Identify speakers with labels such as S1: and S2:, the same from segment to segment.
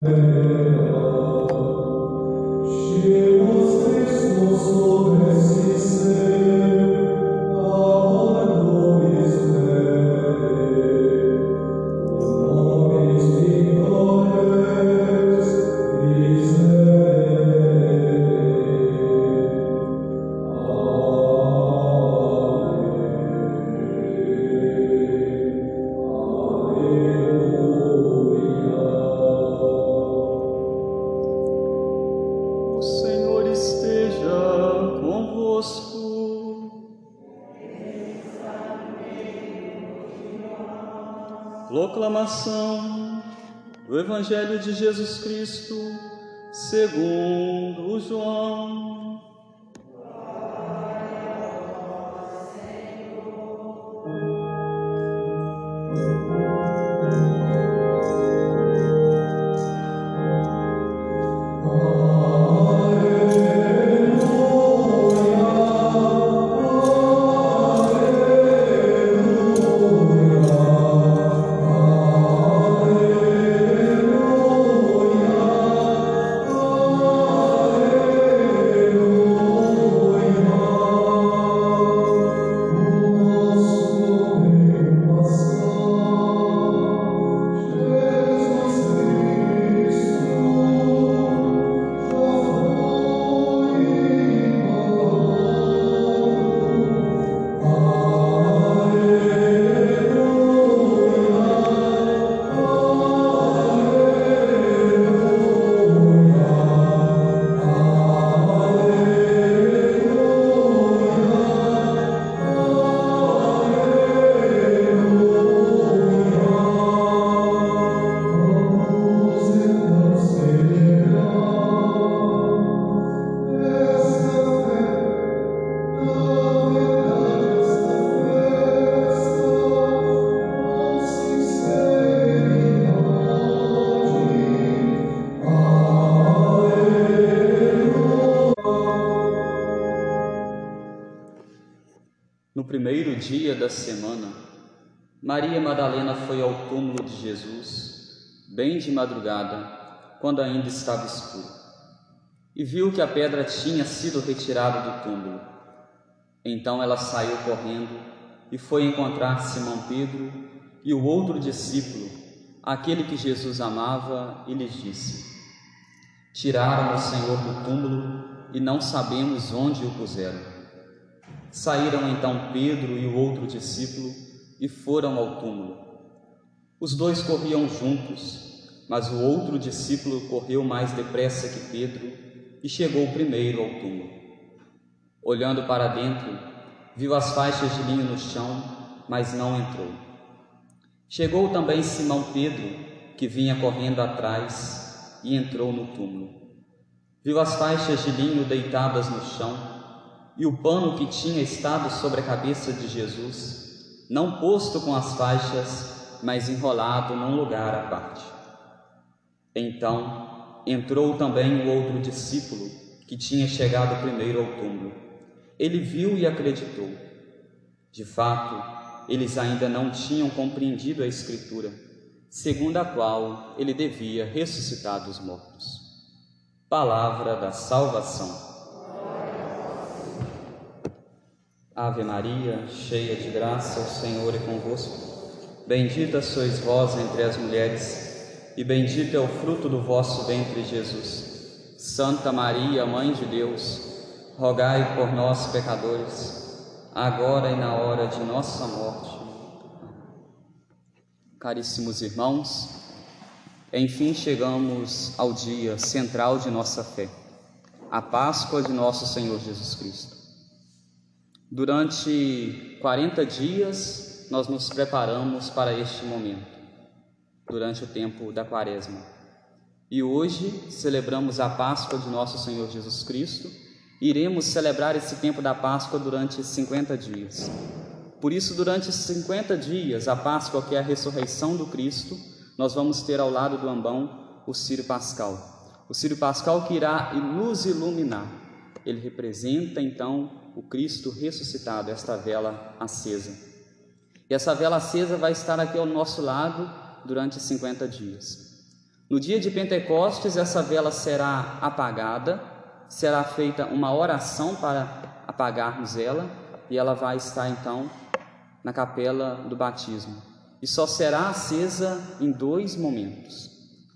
S1: Deus Christus, Proclamação do Evangelho de Jesus Cristo, segundo João. Primeiro dia da semana, Maria Madalena foi ao túmulo de Jesus, bem de madrugada, quando ainda estava escuro, e viu que a pedra tinha sido retirada do túmulo. Então ela saiu correndo e foi encontrar Simão Pedro e o outro discípulo, aquele que Jesus amava, e lhes disse: Tiraram o Senhor do túmulo e não sabemos onde o puseram. Saíram então Pedro e o outro discípulo e foram ao túmulo. Os dois corriam juntos, mas o outro discípulo correu mais depressa que Pedro e chegou primeiro ao túmulo. Olhando para dentro, viu as faixas de linho no chão, mas não entrou. Chegou também Simão Pedro, que vinha correndo atrás, e entrou no túmulo. Viu as faixas de linho deitadas no chão e o pano que tinha estado sobre a cabeça de Jesus, não posto com as faixas, mas enrolado num lugar à parte. Então entrou também o outro discípulo, que tinha chegado primeiro ao túmulo. Ele viu e acreditou. De fato, eles ainda não tinham compreendido a Escritura, segundo a qual ele devia ressuscitar dos mortos. Palavra da salvação. Ave Maria, cheia de graça, o Senhor é convosco. Bendita sois vós entre as mulheres, e bendito é o fruto do vosso ventre, Jesus. Santa Maria, Mãe de Deus, rogai por nós, pecadores, agora e na hora de nossa morte. Caríssimos irmãos, enfim chegamos ao dia central de nossa fé, a Páscoa de nosso Senhor Jesus Cristo. Durante 40 dias, nós nos preparamos para este momento, durante o tempo da Quaresma. E hoje celebramos a Páscoa de nosso Senhor Jesus Cristo. Iremos celebrar esse tempo da Páscoa durante 50 dias. Por isso, durante 50 dias, a Páscoa, que é a ressurreição do Cristo, nós vamos ter ao lado do ambão o Círio Pascal. O Círio Pascal que irá nos iluminar. Ele representa então o Cristo ressuscitado, esta vela acesa. E essa vela acesa vai estar aqui ao nosso lado durante 50 dias. No dia de Pentecostes, essa vela será apagada, será feita uma oração para apagarmos ela, e ela vai estar então na capela do batismo. E só será acesa em dois momentos: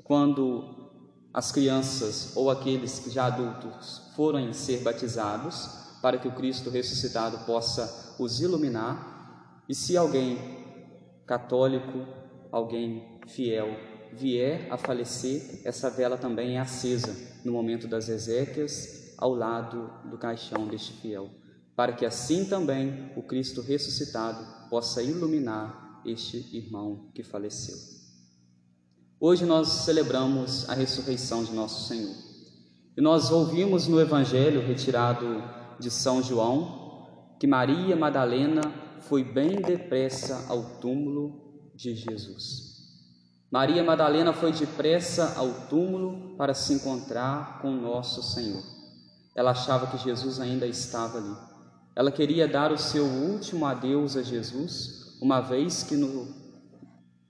S1: quando as crianças ou aqueles que já adultos forem ser batizados, para que o Cristo ressuscitado possa os iluminar, e se alguém católico, alguém fiel, vier a falecer, essa vela também é acesa no momento das exéquias, ao lado do caixão deste fiel, para que assim também o Cristo ressuscitado possa iluminar este irmão que faleceu. Hoje nós celebramos a ressurreição de nosso Senhor. E nós ouvimos no Evangelho retirado de São João que Maria Madalena foi bem depressa ao túmulo de Jesus. Maria Madalena foi depressa ao túmulo para se encontrar com nosso Senhor. Ela achava que Jesus ainda estava ali. Ela queria dar o seu último adeus a Jesus, uma vez que no,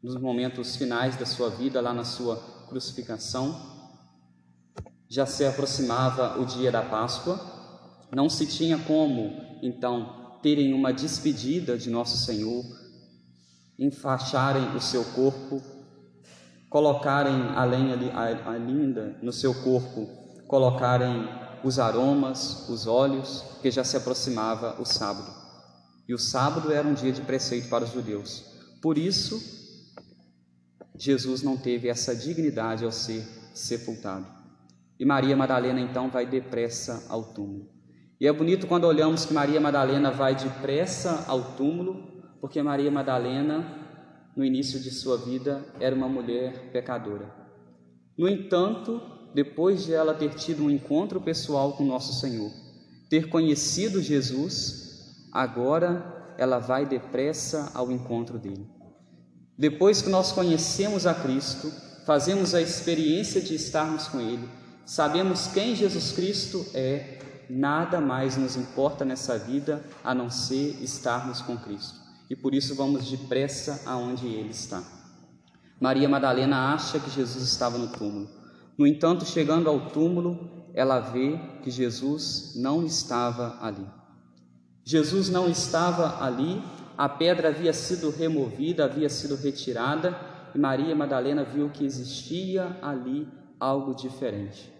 S1: nos momentos finais da sua vida, lá na sua crucificação, já se aproximava o dia da Páscoa. Não se tinha como, então, terem uma despedida de nosso Senhor, enfaixarem o seu corpo colocarem a lenha a linda no seu corpo, colocarem os aromas, os óleos, que já se aproximava o sábado. E o sábado era um dia de preceito para os judeus. Por isso, Jesus não teve essa dignidade ao ser sepultado. E Maria Madalena então vai depressa ao túmulo. E é bonito quando olhamos que Maria Madalena vai depressa ao túmulo, porque Maria Madalena no início de sua vida, era uma mulher pecadora. No entanto, depois de ela ter tido um encontro pessoal com nosso Senhor, ter conhecido Jesus, agora ela vai depressa ao encontro dele. Depois que nós conhecemos a Cristo, fazemos a experiência de estarmos com Ele, sabemos quem Jesus Cristo é, nada mais nos importa nessa vida a não ser estarmos com Cristo e por isso vamos depressa aonde ele está. Maria Madalena acha que Jesus estava no túmulo. No entanto, chegando ao túmulo, ela vê que Jesus não estava ali. Jesus não estava ali, a pedra havia sido removida, havia sido retirada, e Maria Madalena viu que existia ali algo diferente.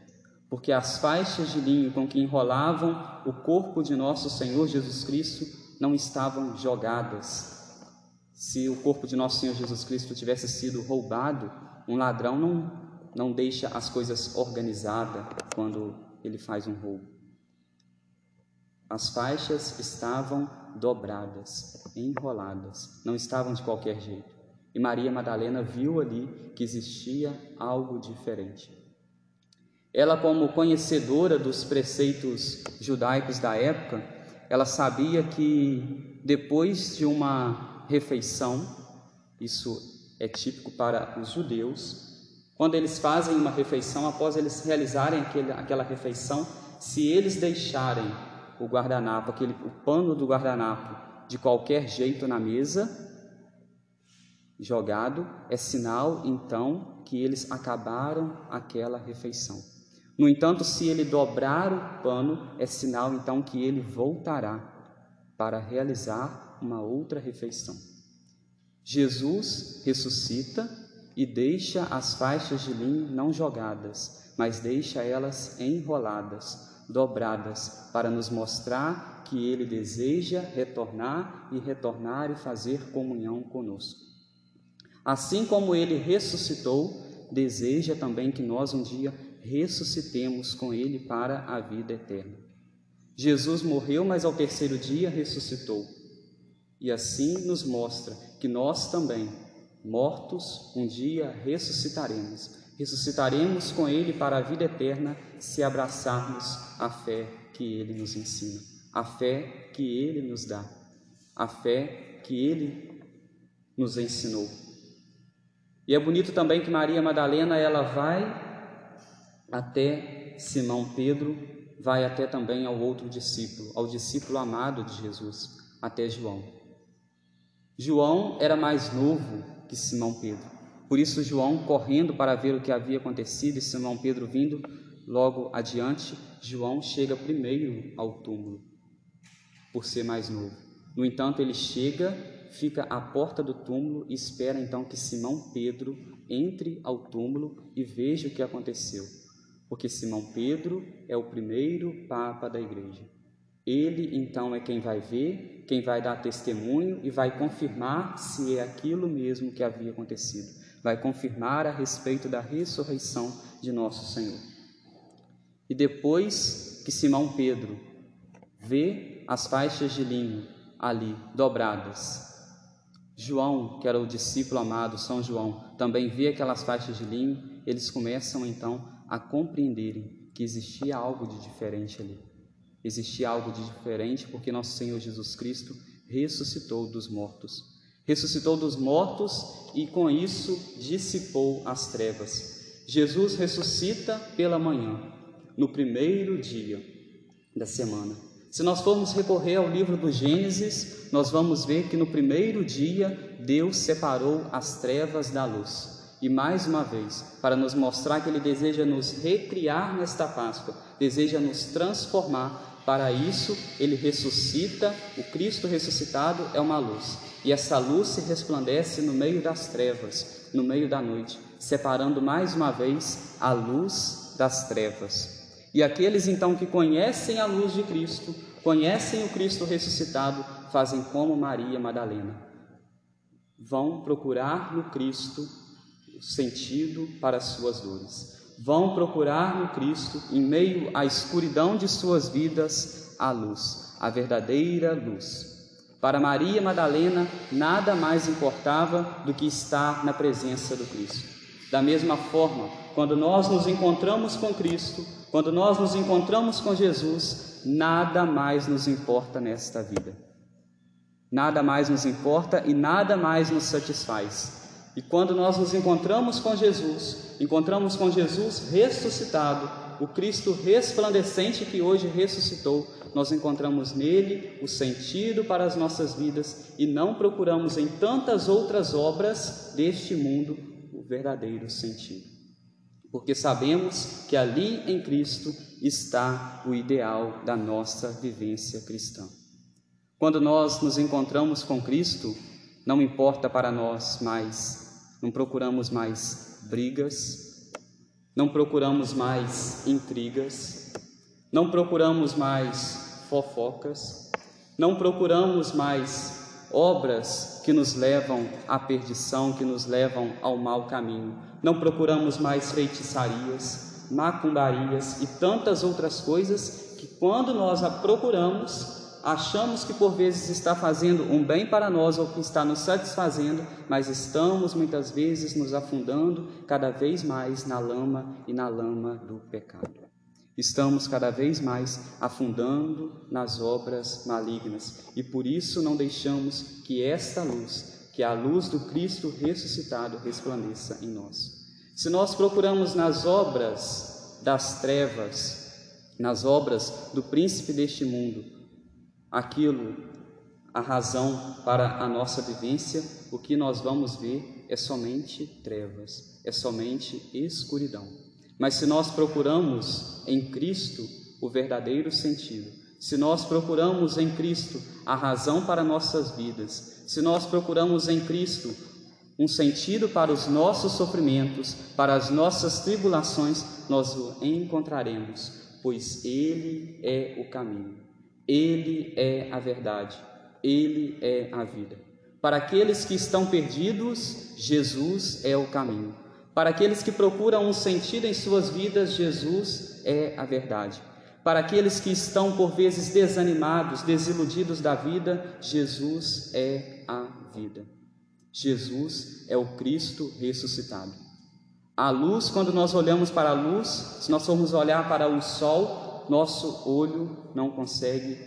S1: Porque as faixas de linho com que enrolavam o corpo de nosso Senhor Jesus Cristo não estavam jogadas. Se o corpo de nosso Senhor Jesus Cristo tivesse sido roubado, um ladrão não, não deixa as coisas organizadas quando ele faz um roubo. As faixas estavam dobradas, enroladas, não estavam de qualquer jeito. E Maria Madalena viu ali que existia algo diferente. Ela, como conhecedora dos preceitos judaicos da época, ela sabia que depois de uma refeição, isso é típico para os judeus, quando eles fazem uma refeição, após eles realizarem aquela refeição, se eles deixarem o guardanapo, aquele, o pano do guardanapo, de qualquer jeito na mesa, jogado, é sinal então que eles acabaram aquela refeição. No entanto, se ele dobrar o pano, é sinal então que ele voltará para realizar uma outra refeição. Jesus ressuscita e deixa as faixas de linho não jogadas, mas deixa elas enroladas, dobradas, para nos mostrar que ele deseja retornar e retornar e fazer comunhão conosco. Assim como ele ressuscitou, deseja também que nós um dia ressuscitemos com Ele para a vida eterna. Jesus morreu, mas ao terceiro dia ressuscitou. E assim nos mostra que nós também, mortos, um dia ressuscitaremos. Ressuscitaremos com Ele para a vida eterna se abraçarmos a fé que Ele nos ensina, a fé que Ele nos dá, a fé que Ele nos ensinou. E é bonito também que Maria Madalena ela vai até Simão Pedro, vai até também ao outro discípulo, ao discípulo amado de Jesus, até João. João era mais novo que Simão Pedro, Por isso, João, correndo para ver o que havia acontecido, e Simão Pedro vindo logo adiante, João chega primeiro ao túmulo, por ser mais novo. No entanto, ele chega, fica à porta do túmulo e espera então que Simão Pedro entre ao túmulo e veja o que aconteceu. Porque Simão Pedro é o primeiro papa da igreja. Ele então é quem vai ver, quem vai dar testemunho e vai confirmar se é aquilo mesmo que havia acontecido. Vai confirmar a respeito da ressurreição de nosso Senhor. E depois que Simão Pedro vê as faixas de linho ali dobradas, João, que era o discípulo amado, São João, também vê aquelas faixas de linho, eles começam então a compreenderem que existia algo de diferente ali. Existia algo de diferente porque nosso Senhor Jesus Cristo ressuscitou dos mortos. Ressuscitou dos mortos e com isso dissipou as trevas. Jesus ressuscita pela manhã, no primeiro dia da semana. Se nós formos recorrer ao livro do Gênesis, nós vamos ver que no primeiro dia Deus separou as trevas da luz. E mais uma vez, para nos mostrar que Ele deseja nos recriar nesta Páscoa, deseja nos transformar, para isso, ele ressuscita, o Cristo ressuscitado é uma luz. E essa luz se resplandece no meio das trevas, no meio da noite, separando mais uma vez a luz das trevas. E aqueles então que conhecem a luz de Cristo, conhecem o Cristo ressuscitado, fazem como Maria Madalena. Vão procurar no Cristo sentido para as suas dores vão procurar no Cristo, em meio à escuridão de suas vidas, a luz, a verdadeira luz. Para Maria Madalena, nada mais importava do que estar na presença do Cristo. Da mesma forma, quando nós nos encontramos com Cristo, quando nós nos encontramos com Jesus, nada mais nos importa nesta vida. Nada mais nos importa e nada mais nos satisfaz. E quando nós nos encontramos com Jesus, encontramos com Jesus ressuscitado, o Cristo resplandecente que hoje ressuscitou, nós encontramos nele o sentido para as nossas vidas e não procuramos em tantas outras obras deste mundo o verdadeiro sentido. Porque sabemos que ali em Cristo está o ideal da nossa vivência cristã. Quando nós nos encontramos com Cristo, não importa para nós mais, não procuramos mais brigas, não procuramos mais intrigas, não procuramos mais fofocas, não procuramos mais obras que nos levam à perdição, que nos levam ao mau caminho, não procuramos mais feitiçarias, macumbarias e tantas outras coisas que, quando nós a procuramos, achamos que por vezes está fazendo um bem para nós ou que está nos satisfazendo, mas estamos muitas vezes nos afundando cada vez mais na lama e na lama do pecado. Estamos cada vez mais afundando nas obras malignas e por isso não deixamos que esta luz, que é a luz do Cristo ressuscitado, resplandeça em nós. Se nós procuramos nas obras das trevas, nas obras do príncipe deste mundo, aquilo, a razão para a nossa vivência, o que nós vamos ver é somente trevas, é somente escuridão. Mas se nós procuramos em Cristo o verdadeiro sentido, se nós procuramos em Cristo a razão para nossas vidas, se nós procuramos em Cristo um sentido para os nossos sofrimentos, para as nossas tribulações, nós o encontraremos, pois Ele é o caminho. Ele é a verdade, Ele é a vida. Para aqueles que estão perdidos, Jesus é o caminho. Para aqueles que procuram um sentido em suas vidas, Jesus é a verdade. Para aqueles que estão por vezes desanimados, desiludidos da vida, Jesus é a vida. Jesus é o Cristo ressuscitado. A luz, quando nós olhamos para a luz, se nós formos olhar para o sol, nosso olho não consegue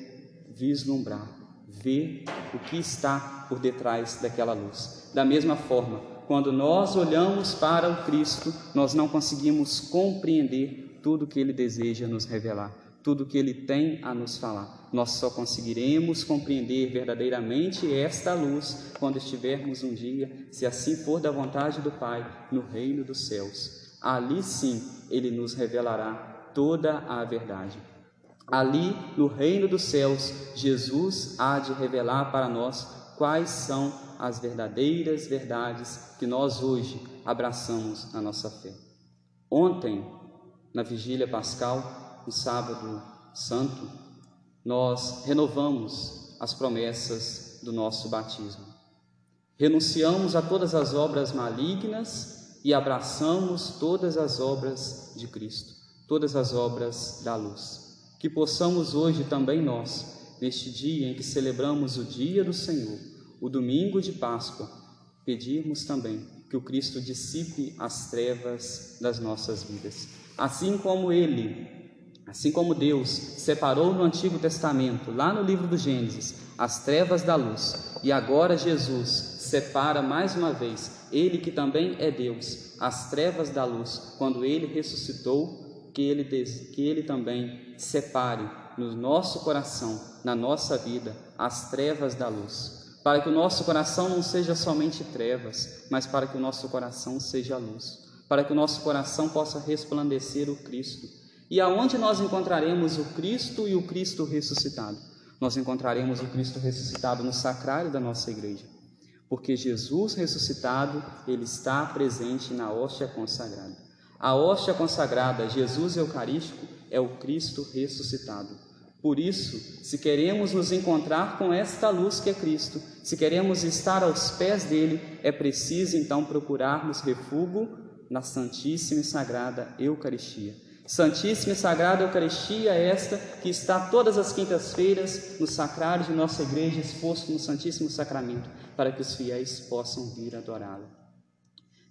S1: vislumbrar, ver o que está por detrás daquela luz. Da mesma forma, quando nós olhamos para o Cristo, nós não conseguimos compreender tudo que ele deseja nos revelar, tudo que ele tem a nos falar. Nós só conseguiremos compreender verdadeiramente esta luz quando estivermos um dia, se assim for da vontade do Pai, no reino dos céus. Ali sim ele nos revelará toda a verdade. Ali, no reino dos céus, Jesus há de revelar para nós quais são as verdadeiras verdades que nós hoje abraçamos na nossa fé. Ontem, na vigília pascal, no sábado santo, nós renovamos as promessas do nosso batismo. Renunciamos a todas as obras malignas e abraçamos todas as obras de Cristo, todas as obras da luz. Que possamos hoje também nós, neste dia em que celebramos o dia do Senhor, o domingo de Páscoa, pedirmos também que o Cristo dissipe as trevas das nossas vidas. Assim como ele Assim como Deus separou no Antigo Testamento, lá no livro do Gênesis, as trevas da luz, e agora Jesus separa mais uma vez, ele que também é Deus, as trevas da luz, quando ele ressuscitou, que ele, que ele também separe no nosso coração, na nossa vida, as trevas da luz, para que o nosso coração não seja somente trevas, mas para que o nosso coração seja luz, para que o nosso coração possa resplandecer o Cristo e aonde nós encontraremos o Cristo e o Cristo ressuscitado? Nós encontraremos o Cristo ressuscitado no sacrário da nossa igreja. Porque Jesus ressuscitado, ele está presente na hóstia consagrada. A hóstia consagrada, Jesus Eucarístico, é o Cristo ressuscitado. Por isso, se queremos nos encontrar com esta luz que é Cristo, se queremos estar aos pés dele, é preciso então procurarmos refúgio na Santíssima e Sagrada Eucaristia. Santíssima e Sagrada Eucaristia é esta que está todas as quintas-feiras no sacrário de nossa igreja, exposto no Santíssimo Sacramento, para que os fiéis possam vir adorá-la.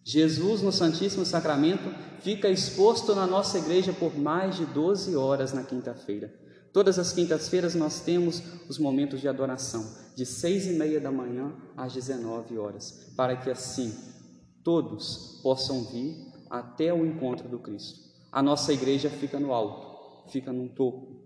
S1: Jesus, no Santíssimo Sacramento, fica exposto na nossa igreja por mais de 12 horas na quinta-feira. Todas as quintas-feiras nós temos os momentos de adoração, de seis e meia da manhã às 19 horas, para que assim todos possam vir até o encontro do Cristo a nossa igreja fica no alto, fica no topo.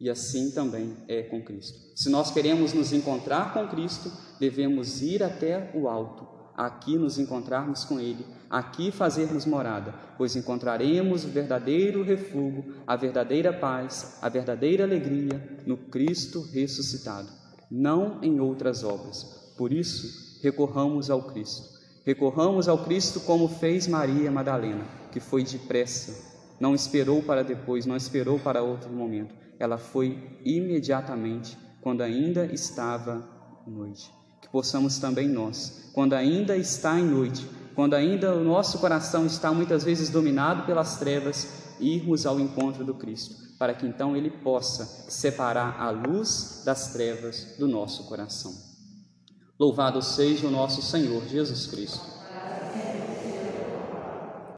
S1: E assim também é com Cristo. Se nós queremos nos encontrar com Cristo, devemos ir até o alto, aqui nos encontrarmos com Ele, aqui fazermos morada, pois encontraremos o verdadeiro refúgio, a verdadeira paz, a verdadeira alegria no Cristo ressuscitado, não em outras obras. Por isso, recorramos ao Cristo. Recorramos ao Cristo como fez Maria Madalena que foi depressa, não esperou para depois, não esperou para outro momento. Ela foi imediatamente, quando ainda estava noite. Que possamos também nós, quando ainda está em noite, quando ainda o nosso coração está muitas vezes dominado pelas trevas, irmos ao encontro do Cristo, para que então ele possa separar a luz das trevas do nosso coração. Louvado seja o nosso Senhor Jesus Cristo